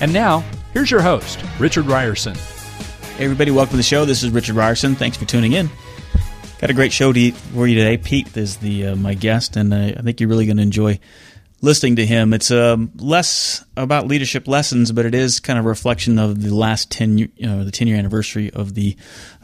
And now, here's your host, Richard Rierson. Hey, everybody, welcome to the show. This is Richard Rierson. Thanks for tuning in. Got a great show to for you today. Pete is the uh, my guest, and uh, I think you're really going to enjoy listening to him. It's um, less about leadership lessons, but it is kind of a reflection of the last ten, you know, the ten year anniversary of the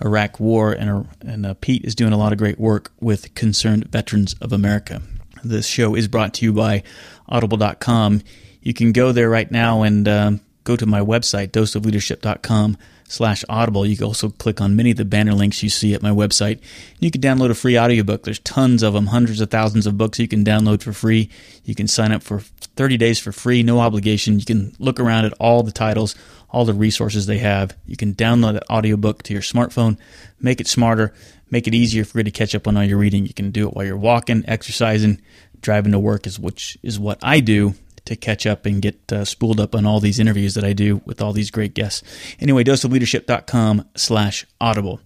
Iraq War, and uh, and uh, Pete is doing a lot of great work with Concerned Veterans of America. This show is brought to you by Audible.com. You can go there right now and um, go to my website, doseofleadership.com slash audible. You can also click on many of the banner links you see at my website. You can download a free audiobook. There's tons of them, hundreds of thousands of books you can download for free. You can sign up for 30 days for free, no obligation. You can look around at all the titles, all the resources they have. You can download that audiobook to your smartphone, make it smarter, make it easier for you to catch up on all your reading. You can do it while you're walking, exercising, driving to work is which is what I do to catch up and get uh, spooled up on all these interviews that I do with all these great guests. Anyway, doseofleadership.com slash audible.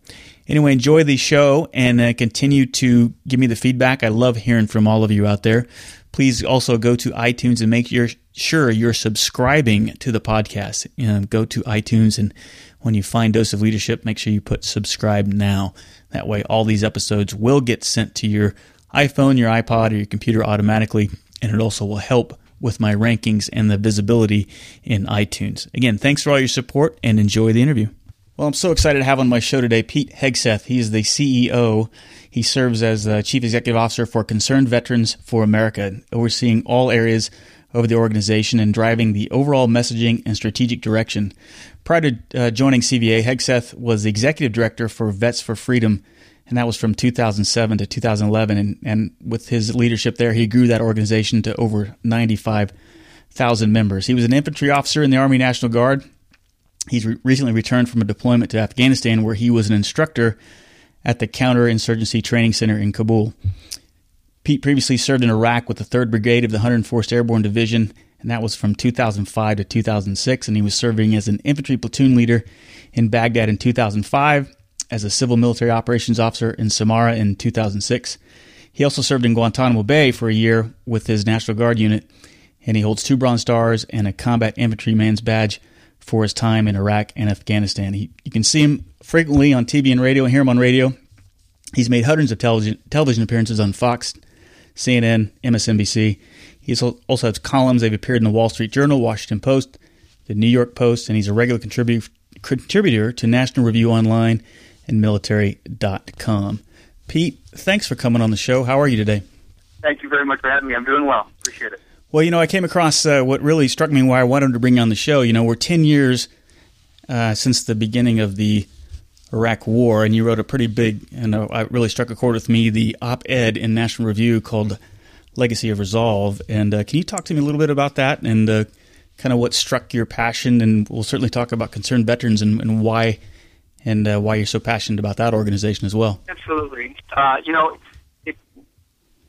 Anyway, enjoy the show and uh, continue to give me the feedback. I love hearing from all of you out there. Please also go to iTunes and make your, sure you're subscribing to the podcast. You know, go to iTunes and when you find Dose of Leadership, make sure you put subscribe now. That way, all these episodes will get sent to your iPhone, your iPod, or your computer automatically, and it also will help with my rankings and the visibility in iTunes. Again, thanks for all your support and enjoy the interview. Well, I'm so excited to have on my show today Pete Hegseth. He is the CEO. He serves as the Chief Executive Officer for Concerned Veterans for America, overseeing all areas of the organization and driving the overall messaging and strategic direction. Prior to uh, joining CVA, Hegseth was the Executive Director for Vets for Freedom and that was from 2007 to 2011. And, and with his leadership there, he grew that organization to over 95,000 members. He was an infantry officer in the Army National Guard. He's re- recently returned from a deployment to Afghanistan, where he was an instructor at the Counterinsurgency Training Center in Kabul. Pete previously served in Iraq with the 3rd Brigade of the 101st Airborne Division, and that was from 2005 to 2006. And he was serving as an infantry platoon leader in Baghdad in 2005 as a civil military operations officer in Samarra in 2006. He also served in Guantanamo Bay for a year with his National Guard unit, and he holds two Bronze Stars and a Combat Infantryman's Badge for his time in Iraq and Afghanistan. He, you can see him frequently on TV and radio and hear him on radio. He's made hundreds of television, television appearances on Fox, CNN, MSNBC. He also has columns. They've appeared in the Wall Street Journal, Washington Post, the New York Post, and he's a regular contributor contributor to National Review Online and military.com. Pete, thanks for coming on the show. How are you today? Thank you very much for having me. I'm doing well. Appreciate it. Well, you know, I came across uh, what really struck me why I wanted to bring you on the show. You know, we're 10 years uh, since the beginning of the Iraq War, and you wrote a pretty big, and uh, it really struck a chord with me, the op ed in National Review called Legacy of Resolve. And uh, can you talk to me a little bit about that and uh, kind of what struck your passion? And we'll certainly talk about concerned veterans and, and why and uh, why you're so passionate about that organization as well. Absolutely. Uh, you know, it,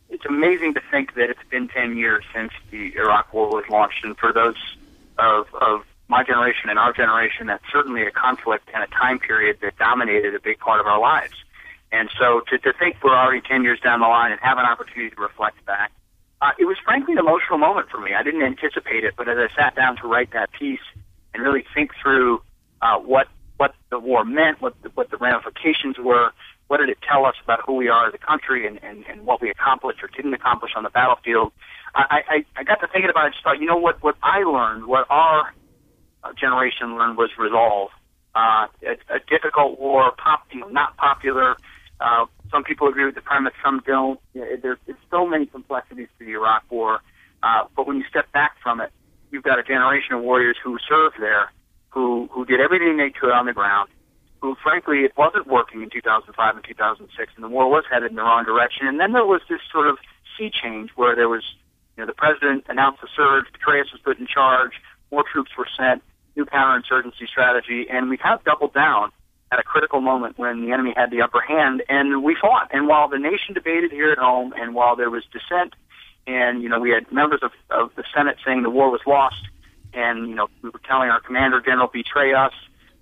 it's amazing to think that it's been 10 years since the Iraq War was launched, and for those of, of my generation and our generation, that's certainly a conflict and a time period that dominated a big part of our lives. And so to, to think we're already 10 years down the line and have an opportunity to reflect back, uh, it was frankly an emotional moment for me. I didn't anticipate it, but as I sat down to write that piece and really think through uh, what what the war meant, what the, what the ramifications were, what did it tell us about who we are as a country and, and, and what we accomplished or didn't accomplish on the battlefield. I, I, I got to thinking about it. Just thought, you know what? What I learned, what our uh, generation learned, was resolve. Uh, a, a difficult war, pop, you know, not popular. Uh, some people agree with the premise, some don't. There's, there's so many complexities to the Iraq War, uh, but when you step back from it, you've got a generation of warriors who served there who who did everything they could on the ground, who frankly it wasn't working in 2005 and 2006, and the war was headed in the wrong direction. And then there was this sort of sea change where there was, you know, the president announced the surge, Petraeus was put in charge, more troops were sent, new counterinsurgency strategy, and we kind of doubled down at a critical moment when the enemy had the upper hand, and we fought. And while the nation debated here at home, and while there was dissent, and you know we had members of, of the Senate saying the war was lost, and you know we were telling our commander general betray us,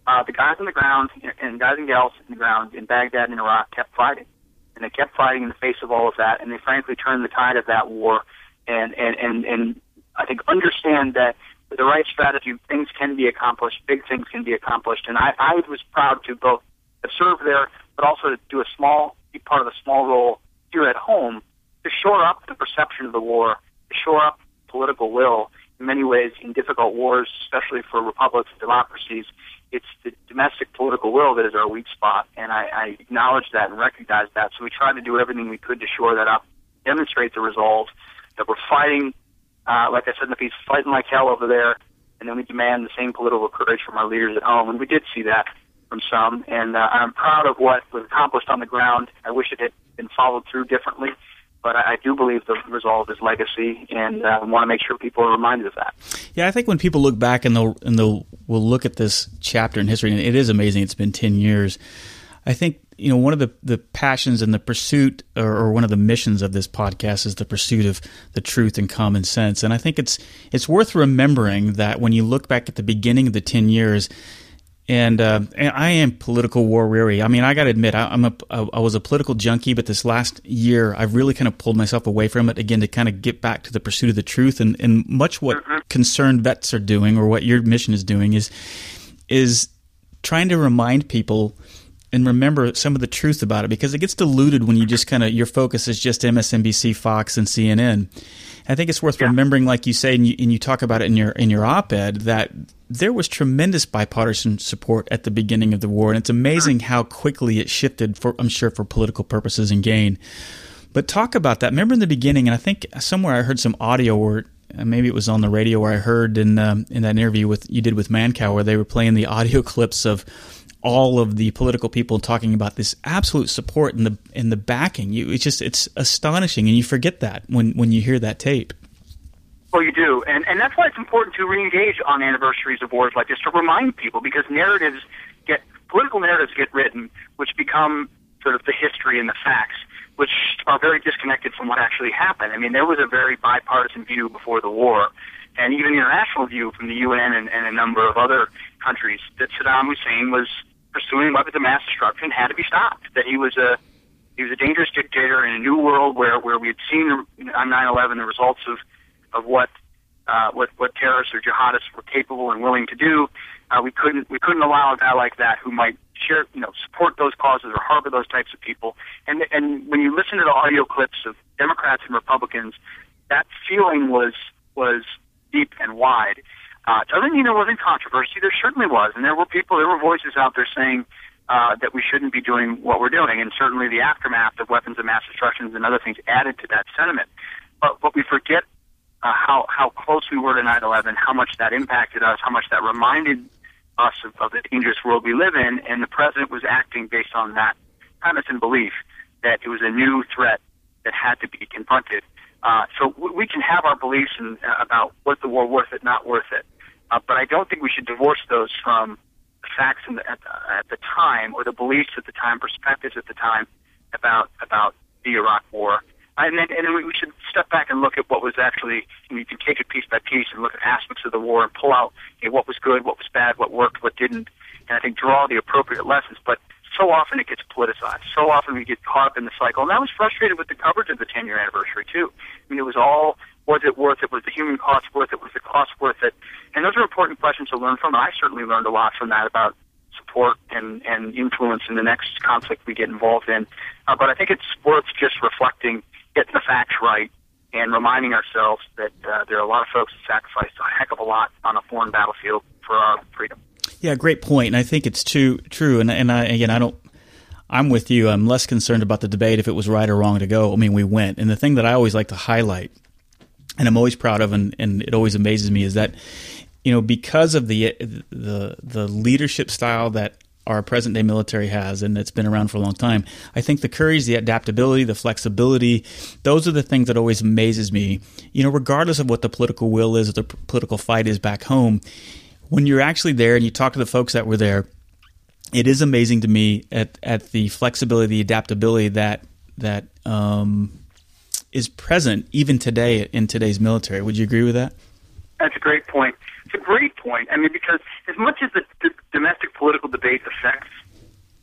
uh, the guys on the ground and guys and gals on the ground in Baghdad and Iraq kept fighting, and they kept fighting in the face of all of that, and they frankly turned the tide of that war, and and and and I think understand that with the right strategy, things can be accomplished, big things can be accomplished. And I, I was proud to both serve there, but also to do a small, be part of a small role here at home to shore up the perception of the war, to shore up political will. In many ways, in difficult wars, especially for republics and democracies, it's the domestic political will that is our weak spot, and I, I acknowledge that and recognize that. So we tried to do everything we could to shore that up, demonstrate the resolve that we're fighting uh, like I said in the piece, fighting like hell over there, and then we demand the same political courage from our leaders at home. And we did see that from some, and uh, I'm proud of what was accomplished on the ground. I wish it had been followed through differently, but I, I do believe the resolve is legacy, and uh, want to make sure people are reminded of that. Yeah, I think when people look back and they'll and they'll will look at this chapter in history, and it is amazing. It's been ten years. I think you know one of the, the passions and the pursuit or, or, one of the missions of this podcast is the pursuit of the truth and common sense and i think it's it's worth remembering that when you look back at the beginning of the 10 years and, uh, and I am political war weary. I mean, I got to admit, I, am a, I was a political junkie, but this last year, I've really kind of pulled myself away from it again to kind of get back to the pursuit of the truth. And, and much what mm-hmm. concerned vets are doing, or what your mission is doing, is is trying to remind people and remember some of the truth about it because it gets diluted when you just kind of your focus is just MSNBC, Fox, and CNN. I think it's worth yeah. remembering, like you say, and you, and you talk about it in your in your op-ed, that there was tremendous bipartisan support at the beginning of the war, and it's amazing how quickly it shifted. For I'm sure for political purposes and gain. But talk about that. Remember in the beginning, and I think somewhere I heard some audio where uh, maybe it was on the radio where I heard in um, in that interview with you did with Mancow where they were playing the audio clips of all of the political people talking about this absolute support and the and the backing. You, it's just it's astonishing, and you forget that when when you hear that tape. Well, you do, and and that's why it's important to reengage on anniversaries of wars like this to remind people because narratives get political narratives get written, which become sort of the history and the facts, which are very disconnected from what actually happened. I mean, there was a very bipartisan view before the war, and even international view from the UN and, and a number of other countries that Saddam Hussein was pursuing weapons of mass destruction had to be stopped. That he was a he was a dangerous dictator in a new world where where we had seen on 9/11 the results of of what uh, what what terrorists or jihadists were capable and willing to do. Uh, we couldn't we couldn't allow a guy like that who might share you know support those causes or harbor those types of people. And and when you listen to the audio clips of Democrats and Republicans, that feeling was was deep and wide. Uh, doesn't mean there wasn't controversy. There certainly was, and there were people, there were voices out there saying uh, that we shouldn't be doing what we're doing, and certainly the aftermath of weapons of mass destruction and other things added to that sentiment. But but we forget uh, how how close we were to 9/11, how much that impacted us, how much that reminded us of, of the dangerous world we live in, and the president was acting based on that premise and belief that it was a new threat that had to be confronted. Uh, so we can have our beliefs in, uh, about was the war worth it, not worth it. Uh, but I don't think we should divorce those from the facts the, at, the, at the time or the beliefs at the time, perspectives at the time about about the Iraq War. And then, and then we should step back and look at what was actually. You can take it piece by piece and look at aspects of the war and pull out you know, what was good, what was bad, what worked, what didn't, and I think draw the appropriate lessons. But so often it gets politicized. So often we get caught up in the cycle. And I was frustrated with the coverage of the 10 year anniversary, too. It was all was it worth it? Was the human cost worth it? Was the cost worth it? And those are important questions to learn from. I certainly learned a lot from that about support and, and influence in the next conflict we get involved in. Uh, but I think it's worth just reflecting, getting the facts right, and reminding ourselves that uh, there are a lot of folks that sacrificed a heck of a lot on a foreign battlefield for our freedom. Yeah, great point. point, and I think it's too true. And and I, again, I don't. I'm with you. I'm less concerned about the debate if it was right or wrong to go. I mean, we went, and the thing that I always like to highlight, and I'm always proud of, and, and it always amazes me, is that you know because of the the the leadership style that our present day military has, and it's been around for a long time. I think the courage, the adaptability, the flexibility, those are the things that always amazes me. You know, regardless of what the political will is or the political fight is back home, when you're actually there and you talk to the folks that were there, it is amazing to me at at the flexibility, the adaptability that that um, is present even today in today's military. Would you agree with that? That's a great point. It's a great point. I mean, because as much as the, domestic political debate affects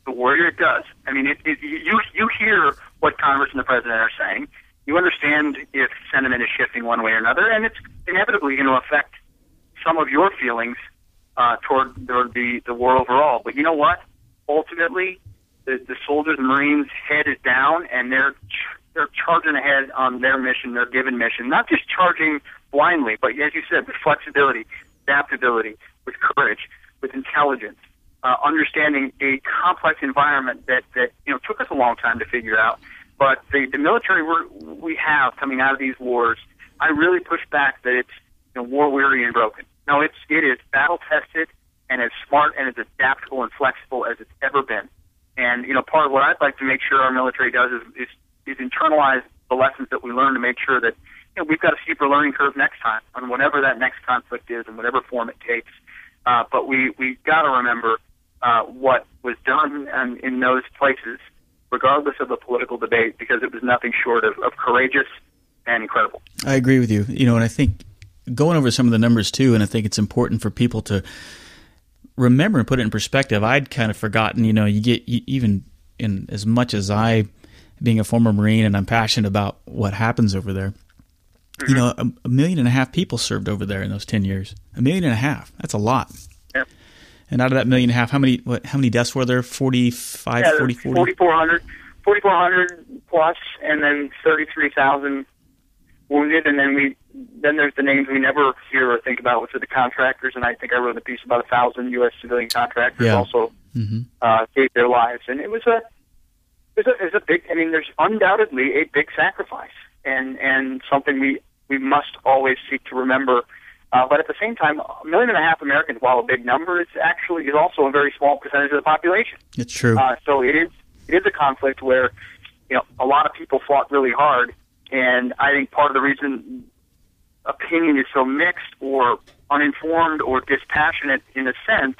the warrior, it does. I mean, it, it, you you hear what Congress and the president are saying. You understand if sentiment is shifting one way or another, and it's inevitably going to affect some of your feelings uh, toward, the the war overall. But you know what? Ultimately, the, the soldiers and Marines head is down, and they're they're charging ahead on their mission, their given mission. Not just charging blindly, but as you said, with flexibility, adaptability, with courage, with intelligence, uh, understanding a complex environment that that you know took us a long time to figure out. But the the military we're, we have coming out of these wars, I really push back that it's you know, war weary and broken. No, it's it is battle tested and as smart and as adaptable and flexible as it's ever been. And you know, part of what I'd like to make sure our military does is is, is internalize the lessons that we learn to make sure that you know, we've got a steeper learning curve next time on whatever that next conflict is and whatever form it takes. Uh, but we we got to remember uh, what was done in, in those places, regardless of the political debate, because it was nothing short of, of courageous and incredible. I agree with you. You know, and I think going over some of the numbers too, and I think it's important for people to remember and put it in perspective. I'd kind of forgotten. You know, you get even in as much as I, being a former Marine, and I'm passionate about what happens over there. Mm-hmm. You know, a, a, million and a half people served over there in those ten years. A million and a half. That's a lot. Yep. And out of that million and a half, how many what how many deaths were there? 45, yeah, 40, 40? 4,400, 4,400 plus, and then 33,000 wounded. And then we then there's the names we never hear or think about, which are the contractors. And I think I wrote a piece about a thousand U.S. civilian contractors yeah. also mm-hmm. uh, gave their lives. And it was a it was a, it was a big. I mean, there's undoubtedly a big sacrifice, and and something we we must always seek to remember. Uh, but at the same time, a million and a half Americans, while a big number, is actually is also a very small percentage of the population. It's true. Uh, so it is it is a conflict where you know a lot of people fought really hard, and I think part of the reason opinion is so mixed or uninformed or dispassionate in a sense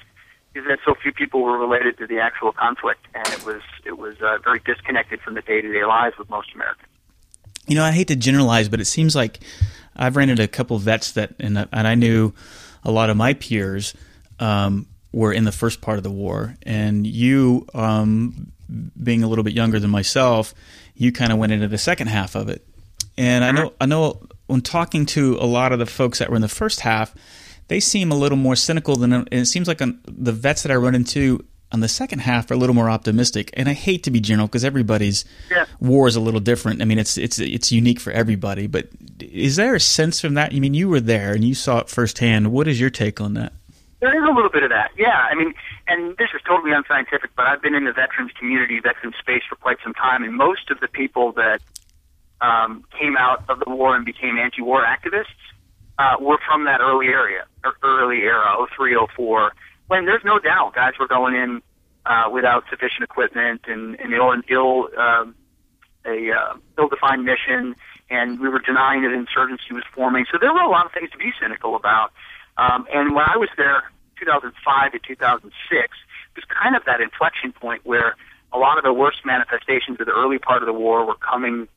is that so few people were related to the actual conflict, and it was it was uh, very disconnected from the day to day lives with most Americans. You know, I hate to generalize, but it seems like I've ran into a couple of vets that, and, and I knew a lot of my peers um, were in the first part of the war, and you, um, being a little bit younger than myself, you kind of went into the second half of it. And I mm-hmm. know, I know, when talking to a lot of the folks that were in the first half, they seem a little more cynical than. And it seems like the vets that I run into on the second half are a little more optimistic. And I hate to be general because everybody's yeah. war is a little different. I mean, it's it's it's unique for everybody. But is there a sense from that? I mean, you were there and you saw it firsthand. What is your take on that? There is a little bit of that, yeah. I mean, and this is totally unscientific, but I've been in the veterans community, veterans space for quite some time, and most of the people that um, came out of the war and became anti-war activists uh, were from that early area, early era, 03, 04 when there's no doubt guys were going in uh, without sufficient equipment and, and ill, ill um, a uh, ill-defined mission, and we were denying that insurgency was forming. So there were a lot of things to be cynical about. Um, and when I was there, 2005 to 2006, it was kind of that inflection point where a lot of the worst manifestations of the early part of the war were coming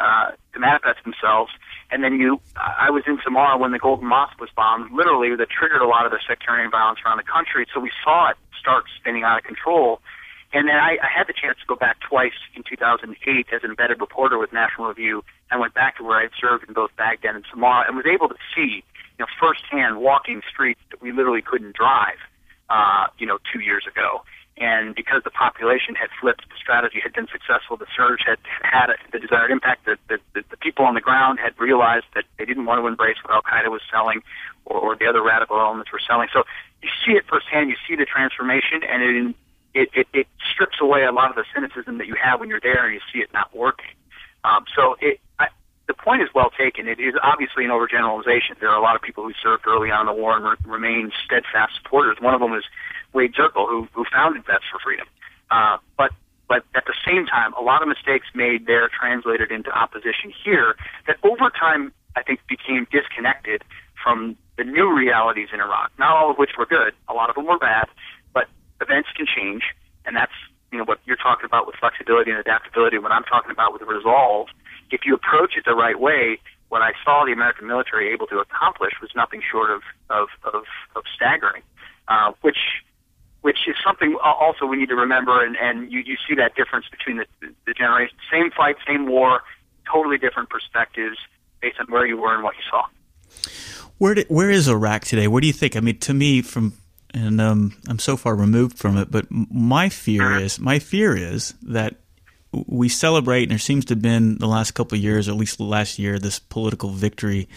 uh, to manifest themselves. And then you, I was in Samarra when the Golden Mosque was bombed, literally that triggered a lot of the sectarian violence around the country. So we saw it start spinning out of control. And then I, I had the chance to go back twice in 2008 as an embedded reporter with National Review. I went back to where I had served in both Baghdad and Samarra and was able to see, you know, firsthand walking streets that we literally couldn't drive, uh, you know, two years ago. And because the population had flipped, the strategy had been successful, the surge had had the desired impact, the, the, the, people on the ground had realized that they didn't want to embrace what Al Qaeda was selling or, or the other radical elements were selling. So you see it firsthand, you see the transformation, and it, it, it, it strips away a lot of the cynicism that you have when you're there and you see it not working. Um, so it, I, the point is well taken. It is obviously an overgeneralization. There are a lot of people who served early on in the war and re- remain steadfast supporters. One of them is Wade Zirkle, who, who founded Vets for Freedom. Uh, but but at the same time, a lot of mistakes made there translated into opposition here that over time I think became disconnected from the new realities in Iraq. Not all of which were good. A lot of them were bad, but events can change, and that's you know what you're talking about with flexibility and adaptability. What I'm talking about with resolve. If you approach it the right way, what I saw the American military able to accomplish was nothing short of of of, of staggering, uh, which which is something also we need to remember. And, and you, you see that difference between the, the generations. Same fight, same war, totally different perspectives based on where you were and what you saw. Where did, where is Iraq today? Where do you think? I mean, to me, from and um, I'm so far removed from it, but my fear uh-huh. is my fear is that we celebrate, and there seems to have been the last couple of years, or at least the last year, this political victory.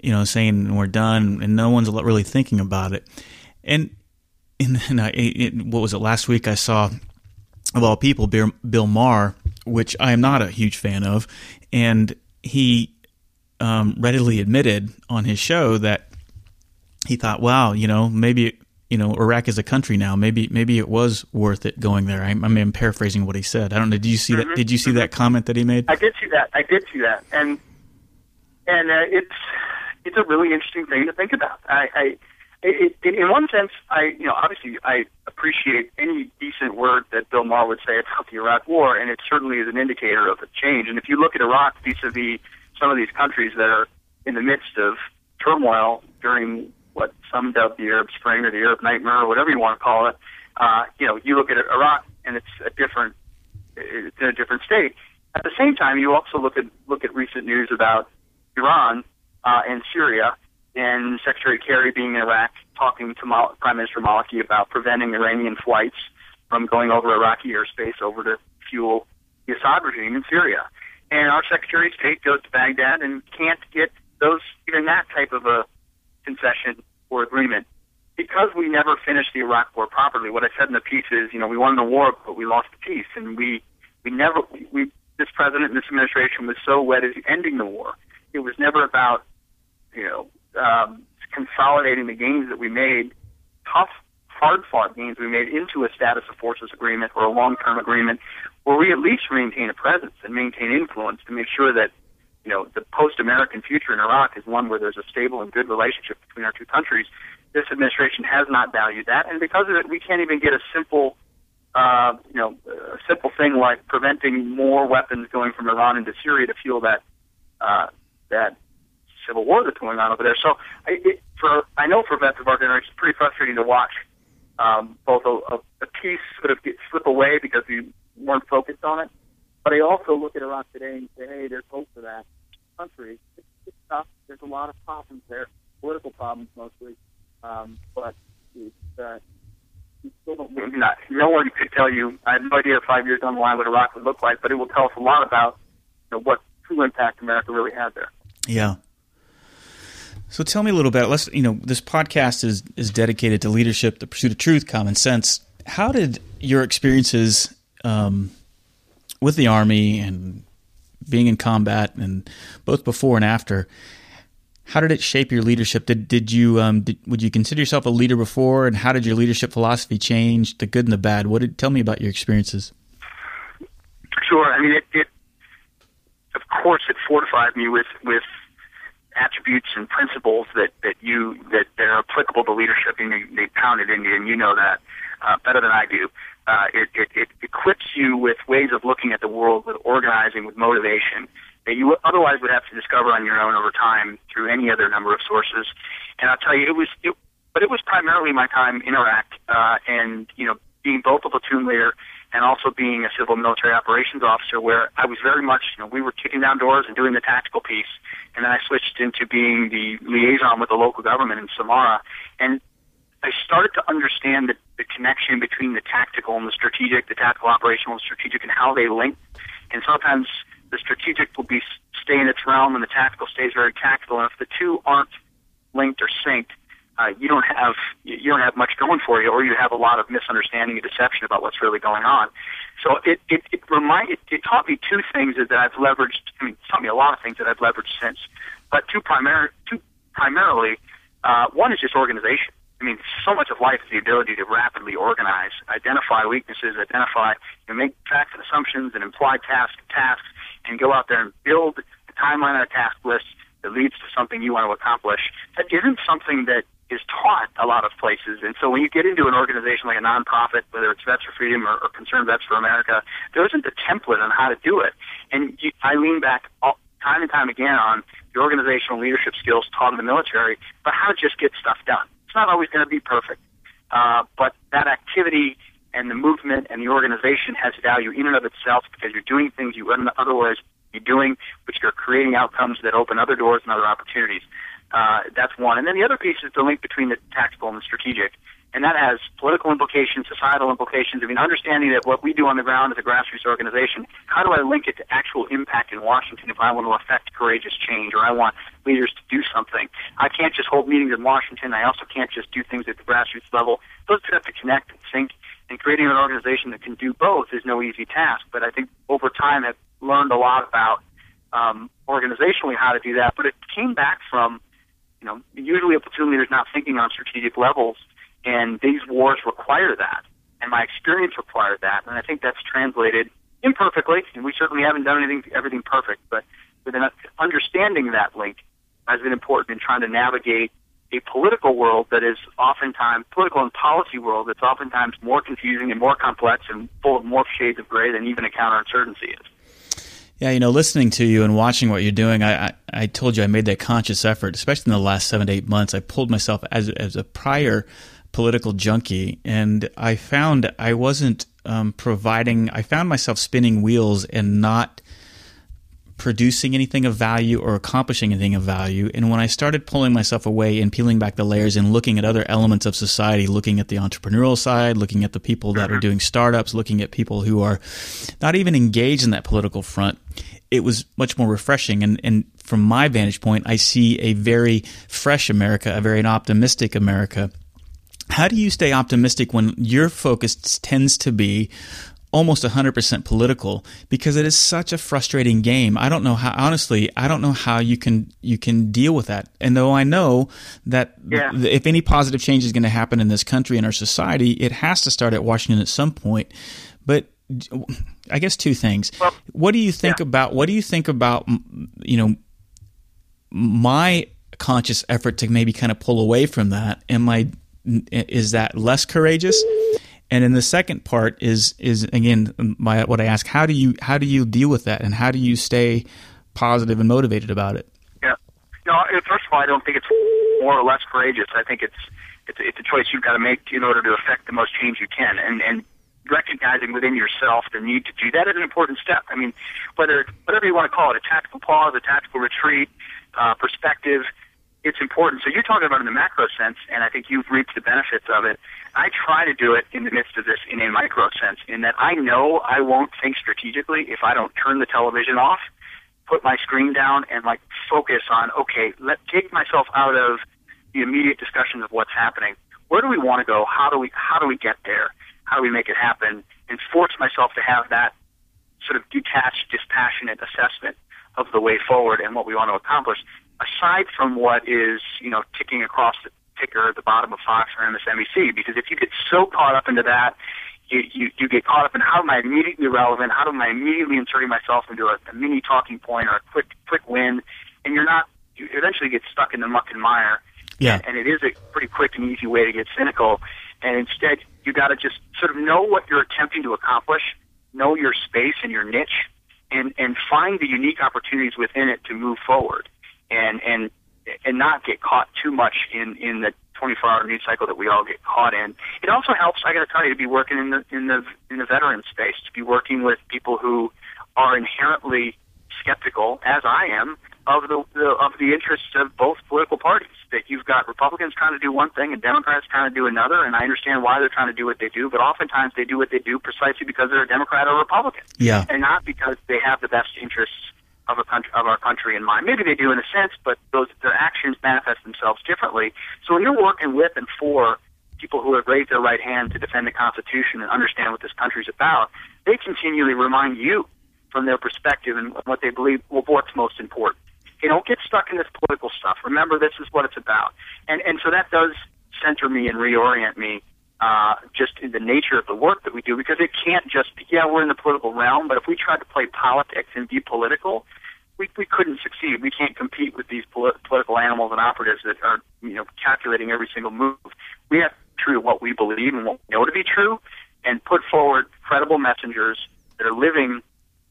You know, saying we're done, and no one's really thinking about it. And and, and I, it, what was it last week? I saw of all people Bill Maher, which I am not a huge fan of, and he um, readily admitted on his show that he thought, "Wow, you know, maybe you know Iraq is a country now. Maybe maybe it was worth it going there." I, I mean, I'm paraphrasing what he said. I don't know. Did you see mm-hmm. that? Did you see mm-hmm. that comment that he made? I did see that. I did see that, and and uh, it's it's a really interesting thing to think about. I, I it, in one sense, I you know obviously I appreciate any decent word that Bill Maher would say about the Iraq War, and it certainly is an indicator of a change. And if you look at Iraq vis-a-vis some of these countries that are in the midst of turmoil during what some dub the Arab Spring or the Arab Nightmare or whatever you want to call it, uh, you know, you look at Iraq and it's a different, it's in a different state. At the same time, you also look at look at recent news about Iran uh, and Syria and Secretary Kerry being in Iraq talking to Mal- Prime Minister Maliki about preventing Iranian flights from going over Iraqi airspace over to fuel the Assad regime in Syria. And our Secretary of State goes to Baghdad and can't get those even that type of a concession or agreement because we never finished the Iraq War properly. What I said in the piece is, you know, we won the war, but we lost the peace, and we we never we this president and this administration was so wedded to ending the war. It was never about you know um, consolidating the gains that we made, tough, hard-fought gains we made into a status of forces agreement or a long-term agreement, where we at least maintain a presence and maintain influence to make sure that you know the post-American future in Iraq is one where there's a stable and good relationship between our two countries. This administration has not valued that, and because of it, we can't even get a simple uh, you know, a simple thing like preventing more weapons going from Iran into Syria to fuel that uh, that civil war that's going on over there. So I, it, for I know for vets of our generation, it's pretty frustrating to watch um, both a, a, a piece sort of get slip away because we weren't focused on it. But I also look at Iraq today and say, hey, there's hope for that country. It's, it's tough. There's a lot of problems there, political problems mostly. Um, but it's, uh, not, no one could tell you. I have no idea five years down the line what Iraq would look like, but it will tell us a lot about you know, what true impact America really had there. Yeah, so tell me a little bit. Let's you know this podcast is is dedicated to leadership, the pursuit of truth, common sense. How did your experiences um, with the army and being in combat, and both before and after, how did it shape your leadership? Did did you um, did, would you consider yourself a leader before, and how did your leadership philosophy change, the good and the bad? What did tell me about your experiences? Sure. I mean, it, it of course it fortified me with with attributes and principles that that you that, that are applicable to leadership, and they, they pounded in you, and you know that uh, better than I do. Uh, it, it, it equips you with ways of looking at the world, with organizing, with motivation that you otherwise would have to discover on your own over time through any other number of sources. And I'll tell you, it was, it, but it was primarily my time in Iraq, uh, and you know, being both a platoon leader and also being a civil military operations officer, where I was very much, you know, we were kicking down doors and doing the tactical piece, and then I switched into being the liaison with the local government in Samarra, and I started to understand the, the connection between the tactical and the strategic, the tactical operational and strategic, and how they link. And sometimes the strategic will be stay in its realm, and the tactical stays very tactical. And if the two aren't linked or synced, uh, you don't have you don't have much going for you, or you have a lot of misunderstanding and deception about what's really going on. So it it it remind it, taught me two things that I've leveraged. I mean, it taught me a lot of things that I've leveraged since, but two primary two primarily. Uh, one is just organization. I mean, so much of life is the ability to rapidly organize, identify weaknesses, identify, know, make facts and assumptions and implied tasks, tasks, and go out there and build a timeline and a task list that leads to something you want to accomplish, that isn't something that is taught a lot of places. And so when you get into an organization like a nonprofit, whether it's Vets for Freedom or, or Concerned Vets for America, there isn't a template on how to do it. And you, I lean back all, time and time again on the organizational leadership skills taught in the military, but how to just get stuff done. It's not always going to be perfect, uh, but that activity and the movement and the organization has value in and of itself because you're doing things you wouldn't otherwise be doing, which are creating outcomes that open other doors and other opportunities. Uh, that's one. And then the other piece is the link between the tactical and the strategic. And that has political implications, societal implications. I mean, understanding that what we do on the ground as a grassroots organization, how do I link it to actual impact in Washington if I want to affect courageous change or I want leaders to do something? I can't just hold meetings in Washington. I also can't just do things at the grassroots level. Those two have to connect and sync. And creating an organization that can do both is no easy task. But I think over time I've learned a lot about um, organizationally how to do that. But it came back from you know, usually a platoon leader is not thinking on strategic levels, and these wars require that. And my experience required that, and I think that's translated imperfectly, and we certainly haven't done anything everything perfect, but with an understanding that link has been important in trying to navigate a political world that is oftentimes political and policy world that's oftentimes more confusing and more complex and full of more shades of gray than even a counterinsurgency is. Yeah, you know, listening to you and watching what you're doing, I, I, I, told you I made that conscious effort, especially in the last seven to eight months. I pulled myself as as a prior political junkie, and I found I wasn't um, providing. I found myself spinning wheels and not producing anything of value or accomplishing anything of value. And when I started pulling myself away and peeling back the layers and looking at other elements of society, looking at the entrepreneurial side, looking at the people that are mm-hmm. doing startups, looking at people who are not even engaged in that political front, it was much more refreshing. And, and from my vantage point, I see a very fresh America, a very optimistic America. How do you stay optimistic when your focus tends to be almost 100% political because it is such a frustrating game. I don't know how honestly, I don't know how you can you can deal with that. And though I know that yeah. th- if any positive change is going to happen in this country and our society, it has to start at Washington at some point. But I guess two things. Well, what do you think yeah. about what do you think about you know my conscious effort to maybe kind of pull away from that? Am I is that less courageous? And then the second part is is again my what I ask: how do you how do you deal with that, and how do you stay positive and motivated about it? Yeah, no. First of all, I don't think it's more or less courageous. I think it's it's it's a choice you've got to make in order to affect the most change you can, and and recognizing within yourself the need to do that is an important step. I mean, whether whatever you want to call it, a tactical pause, a tactical retreat, uh, perspective it's important. So you're talking about in the macro sense, and I think you've reaped the benefits of it. I try to do it in the midst of this in a micro sense, in that I know I won't think strategically if I don't turn the television off, put my screen down, and like focus on okay, let take myself out of the immediate discussion of what's happening. Where do we want to go? How do we how do we get there? How do we make it happen? And force myself to have that sort of detached, dispassionate assessment of the way forward and what we want to accomplish aside from what is, you know, ticking across the ticker at the bottom of Fox or MSNBC, because if you get so caught up into that, you, you, you get caught up in how am I immediately relevant? How am I immediately inserting myself into a, a mini talking point or a quick quick win? And you're not. You eventually get stuck in the muck and mire. Yeah. And, and it is a pretty quick and easy way to get cynical. And instead, you got to just sort of know what you're attempting to accomplish, know your space and your niche, and and find the unique opportunities within it to move forward and and and not get caught too much in in the 24 hour news cycle that we all get caught in. It also helps, I got to tell you, to be working in the in the in the veteran space, to be working with people who are inherently skeptical, as I am, of the, the of the interests of both political parties. That you've got Republicans trying to do one thing and Democrats trying to do another, and I understand why they're trying to do what they do, but oftentimes they do what they do precisely because they're a Democrat or Republican, yeah, and not because they have the best interests of a country of our country in mind. Maybe they do in a sense, but those their actions manifest themselves differently. So when you're working with and for people who have raised their right hand to defend the Constitution and understand what this country's about, they continually remind you from their perspective and what they believe well, what's most important. They don't get stuck in this political stuff. Remember, this is what it's about. And and so that does center me and reorient me uh, just in the nature of the work that we do because it can't just be, yeah, we're in the political realm, but if we try to play politics and be political, we we couldn't succeed. We can't compete with these polit- political animals and operatives that are you know calculating every single move. We have to be true to what we believe and what we know to be true, and put forward credible messengers that are living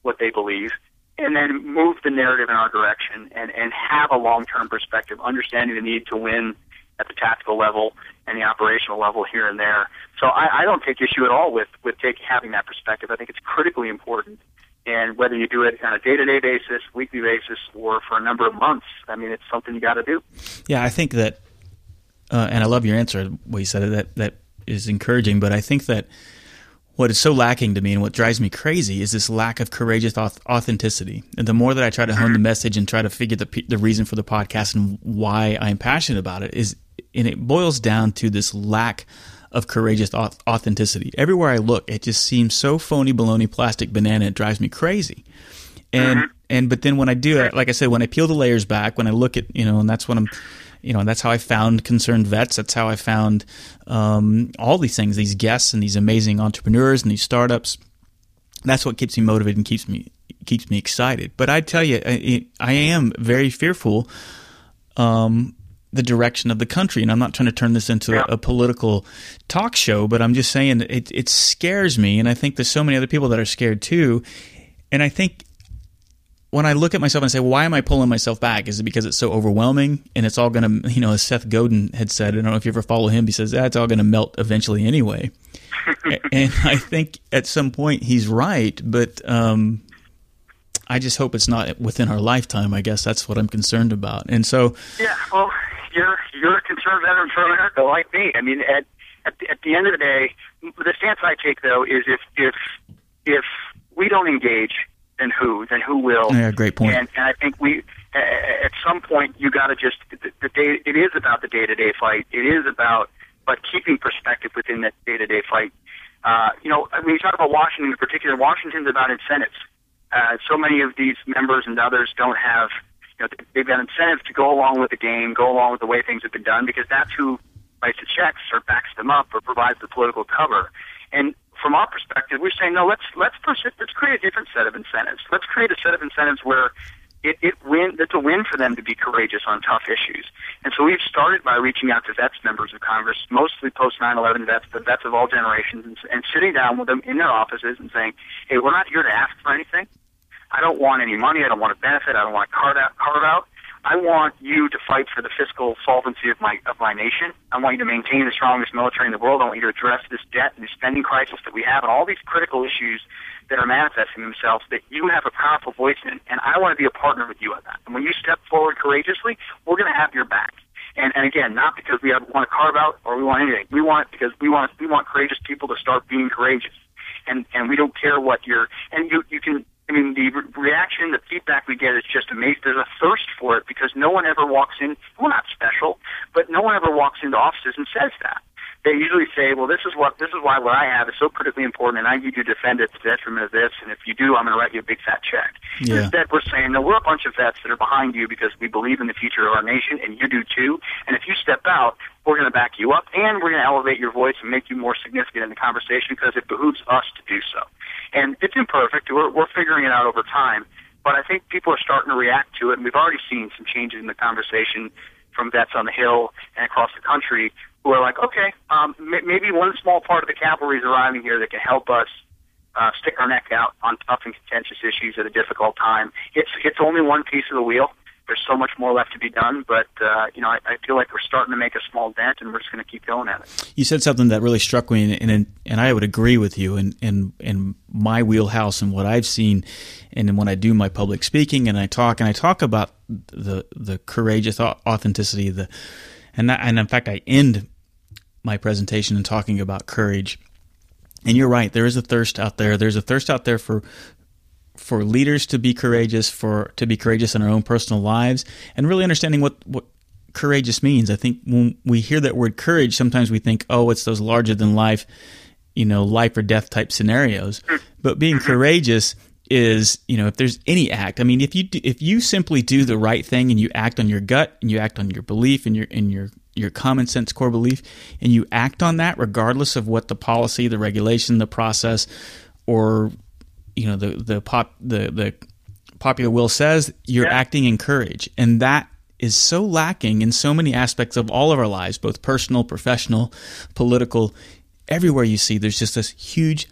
what they believe, and then move the narrative in our direction and and have a long term perspective, understanding the need to win at the tactical level and the operational level here and there. So I, I don't take issue at all with with take, having that perspective. I think it's critically important and whether you do it on a day-to-day basis, weekly basis, or for a number of months, I mean, it's something you got to do. Yeah, I think that, uh, and I love your answer. What you said that that is encouraging, but I think that what is so lacking to me and what drives me crazy is this lack of courageous authenticity. And the more that I try to hone the message and try to figure the the reason for the podcast and why I'm passionate about it is, and it boils down to this lack of courageous authenticity. Everywhere I look, it just seems so phony, baloney, plastic banana. It drives me crazy. And mm-hmm. and but then when I do it, like I said, when I peel the layers back, when I look at you know, and that's when I'm, you know, that's how I found concerned vets. That's how I found um, all these things, these guests and these amazing entrepreneurs and these startups. That's what keeps me motivated and keeps me keeps me excited. But I tell you, I, I am very fearful um, the direction of the country. And I'm not trying to turn this into a, a, political talk show, but I'm just saying it, it scares me. And I think there's so many other people that are scared too. And I think when I look at myself and say, why am I pulling myself back? Is it because it's so overwhelming and it's all going to, you know, as Seth Godin had said, I don't know if you ever follow him, he says, that's all going to melt eventually anyway. and I think at some point he's right, but um, I just hope it's not within our lifetime. I guess that's what I'm concerned about. And so, yeah, well, you're you're a concerned veteran for America, like me. I mean, at at the, at the end of the day, the stance I take though is if if if we don't engage, then who? Then who will? Yeah, great point. And, and I think we at some point you got to just the, the day. It is about the day to day fight. It is about but keeping perspective within that day to day fight. Uh, you know, when you talk about Washington in particular, Washington's about incentives. Uh, so many of these members and others don't have you know, they've got incentive to go along with the game, go along with the way things have been done, because that's who writes the checks or backs them up or provides the political cover. And from our perspective, we're saying no. Let's let's pursue, let's create a different set of incentives. Let's create a set of incentives where it, it win it's a win for them to be courageous on tough issues. And so we've started by reaching out to vets members of Congress, mostly post 9/11 vets, but vets of all generations, and, and sitting down with them in their offices and saying, "Hey, we're not here to ask for anything. I don't want any money. I don't want a benefit. I don't want a carve out. Out. I want you to fight for the fiscal solvency of my of my nation. I want you to maintain the strongest military in the world. I want you to address this debt and the spending crisis that we have, and all these critical issues that are manifesting themselves that you have a powerful voice in. And I want to be a partner with you on that. And when you step forward courageously, we're going to have your back. And, and again, not because we have, want to carve out or we want anything. We want because we want we want courageous people to start being courageous. And and we don't care what you're. And you you can I mean, the re- reaction, the feedback we get is just amazing. There's a thirst for it because no one ever walks in. We're not special, but no one ever walks into offices and says that. They usually say, "Well, this is what this is why what I have is so critically important, and I need you to defend it to the detriment of this. And if you do, I'm going to write you a big fat check." Yeah. Instead, we're saying, "No, we're a bunch of vets that are behind you because we believe in the future of our nation, and you do too. And if you step out, we're going to back you up, and we're going to elevate your voice and make you more significant in the conversation because it behooves us to do so." And it's imperfect. We're, we're figuring it out over time. But I think people are starting to react to it, and we've already seen some changes in the conversation from vets on the Hill and across the country who are like, okay, um, m- maybe one small part of the cavalry is arriving here that can help us uh, stick our neck out on tough and contentious issues at a difficult time. It's it's only one piece of the wheel, there's so much more left to be done, but uh, you know, I, I, feel like we're starting to make a small dent, and we're just going to keep going at it. You said something that really struck me, and and, and I would agree with you. And in, in, my wheelhouse and what I've seen, and when I do my public speaking and I talk, and I talk about the the courageous authenticity, the and that, and in fact, I end my presentation in talking about courage. And you're right. There is a thirst out there. There's a thirst out there for for leaders to be courageous, for to be courageous in our own personal lives, and really understanding what what courageous means. I think when we hear that word courage, sometimes we think, oh, it's those larger than life, you know, life or death type scenarios. But being mm-hmm. courageous is, you know, if there's any act. I mean, if you do, if you simply do the right thing and you act on your gut and you act on your belief and your in your your common sense core belief and you act on that regardless of what the policy, the regulation, the process or you know the the pop the the popular will says, you're Yeah. acting in courage. And that is so lacking in so many aspects of all of our lives, both personal, professional, political. Everywhere you see, there's just this huge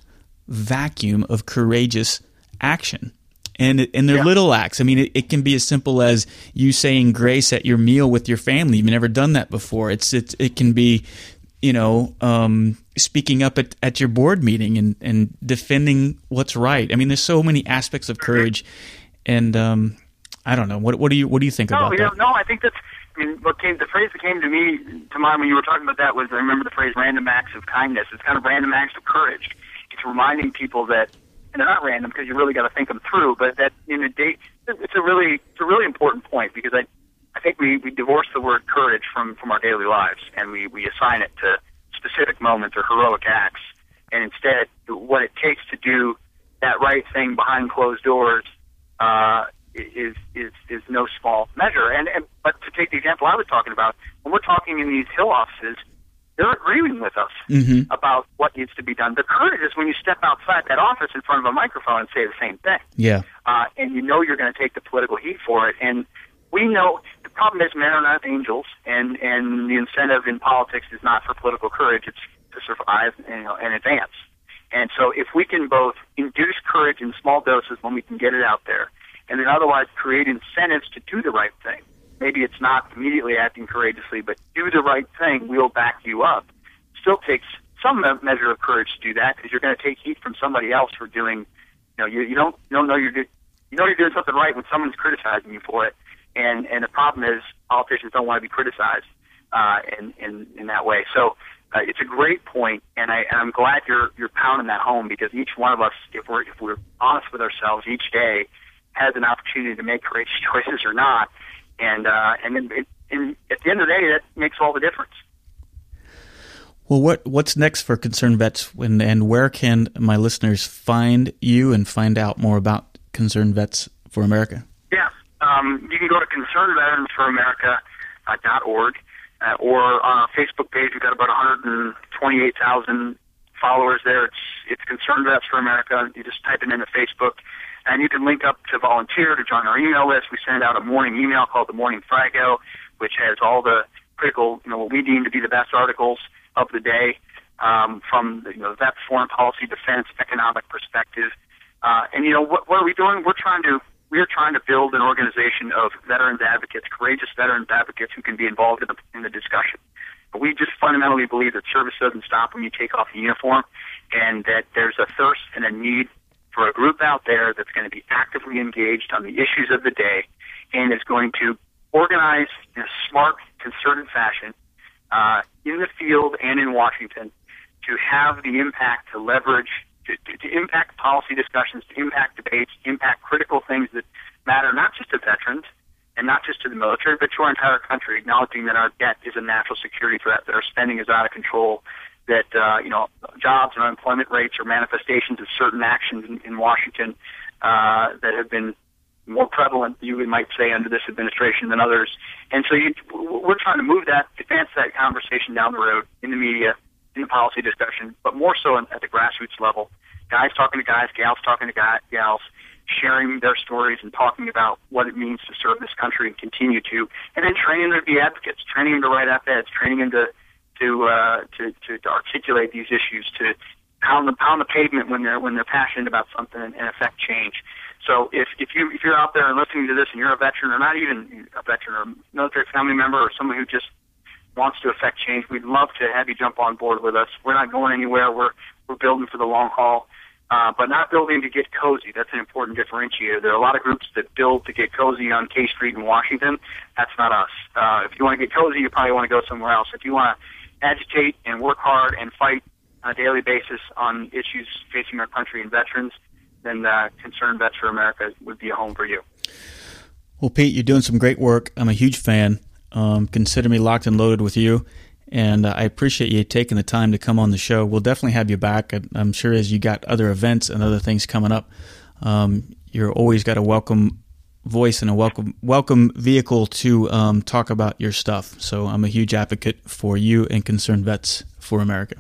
vacuum of courageous action. And, and they're Yeah. little acts. I mean, it, it can be as simple as you saying grace at your meal with your family. You've never done that before. It's, it, it can be, you know, um, speaking up at, at your board meeting and, and defending what's right. I mean, there's so many aspects of courage, and um, I don't know. What, what do you what do you think No, about you know, that? no, I think that's. I mean, what came the phrase that came to me to mind when you were talking about that was I remember the phrase "random acts of kindness." It's kind of random acts of courage. It's reminding people that, and they're not random because you really got to think them through. But that in a day, it's a really it's a really important point because I I think we we divorce the word courage from from our daily lives and we we assign it to specific moments or heroic acts, and instead what it takes to do that right thing behind closed doors uh, is is is no small measure. And, and but to take the example I was talking about, when we're talking in these hill offices, they're agreeing with us Mhm. about what needs to be done. The courage is when you step outside that office in front of a microphone and say the same thing Yeah, uh, and you know you're going to take the political heat for it. And we know problem is men are not angels, and and the incentive in politics is not for political courage; it's to survive you know, and advance. And so, if we can both induce courage in small doses when we can get it out there, and then otherwise create incentives to do the right thing. Maybe it's not immediately acting courageously, but do the right thing. We'll back you up. Still takes some measure of courage to do that because you're going to take heat from somebody else for doing you know, you, you don't you don't know you're do, you know you're doing something right when someone's criticizing you for it, and and the problem is politicians don't want to be criticized uh, in in in that way. So uh, it's a great point, and I and I'm glad you're you're pounding that home because each one of us, if we're if we're honest with ourselves each day, has an opportunity to make courageous choices or not, and uh, and then it, and at the end of the day, that makes all the difference. Well, what what's next for Concerned Vets, and, and where can my listeners find you and find out more about Concerned Vets for America? Yeah. Um, you can go to concernedveteransforamerica.org uh, or on our Facebook page. We've got about 128,000 followers there. It's it's Concerned Vets for America. You just type it into Facebook, and you can link up to volunteer to join our email list. We send out a morning email called the Morning Frago, which has all the critical, you know, what we deem to be the best articles of the day um, from the, you know vet foreign policy, defense, economic perspective. Uh, and you know what, what are we doing? We're trying to we are trying to build an organization of veterans advocates, courageous veterans advocates who can be involved in the, in the discussion. We just fundamentally believe that service doesn't stop when you take off the uniform, and that there's a thirst and a need for a group out there that's going to be actively engaged on the issues of the day, and is going to organize in a smart, concerted fashion uh, in the field and in Washington to have the impact to leverage, to, to, to impact policy discussions, to impact debates, impact critical things that matter not just to veterans and not just to the military, but to our entire country, acknowledging that our debt is a national security threat, that our spending is out of control, that uh, you know jobs and unemployment rates are manifestations of certain actions in, in Washington uh, that have been more prevalent, you might say, under this administration than others. And so you, we're trying to move that, advance that conversation down the road in the media, in the policy discussion, but more so at the grassroots level. Guys talking to guys, gals talking to guys, gals, sharing their stories and talking about what it means to serve this country and continue to, and then training them to be advocates, training them to write op-eds, training them to to uh, to, to to articulate these issues, to pound the pound the pavement when they're when they're passionate about something and, and affect change. So if if you if you're out there and listening to this and you're a veteran or not even a veteran or military family member or someone who just wants to affect change, we'd love to have you jump on board with us. We're not going anywhere. We're we're building for the long haul, uh, but not building to get cozy. That's an important differentiator. There are a lot of groups that build to get cozy on K Street in Washington. That's not us. Uh, if you want to get cozy, you probably want to go somewhere else. If you want to agitate and work hard and fight on a daily basis on issues facing our country and veterans, then uh, Concerned Vets for America would be a home for you. Well, Pete, you're doing some great work. I'm a huge fan. Um, consider me locked and loaded with you. And uh, I appreciate you taking the time to come on the show. We'll definitely have you back. I'm sure as you got other events and other things coming up, um, you're always got a welcome voice and a welcome welcome vehicle to um, talk about your stuff. So I'm a huge advocate for you and Concerned Vets for America.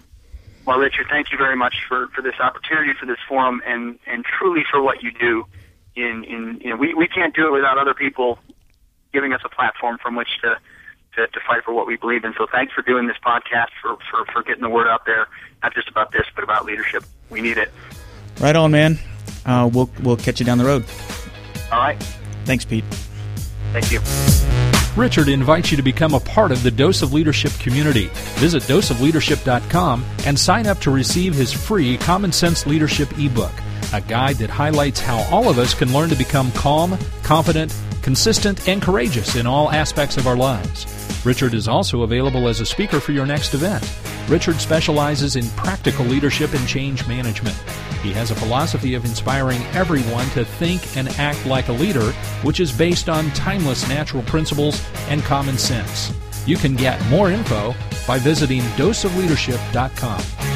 Well, Richard, thank you very much for, for this opportunity, for this forum, and, and truly for what you do. in in you know we we can't do it without other people giving us a platform from which to to, to fight for what we believe in. So thanks for doing this podcast for, for for getting the word out there, not just about this, but about leadership. We need it. Right on, man. Uh, we'll we'll catch you down the road. All right. Thanks, Pete. Thank you. Richard invites you to become a part of the Dose of Leadership community. Visit doseofleadership.com and sign up to receive his free Common Sense Leadership ebook, a guide that highlights how all of us can learn to become calm, confident, consistent, and courageous in all aspects of our lives. Richard is also available as a speaker for your next event. Richard specializes in practical leadership and change management. He has a philosophy of inspiring everyone to think and act like a leader, which is based on timeless natural principles and common sense. You can get more info by visiting doseofleadership.com.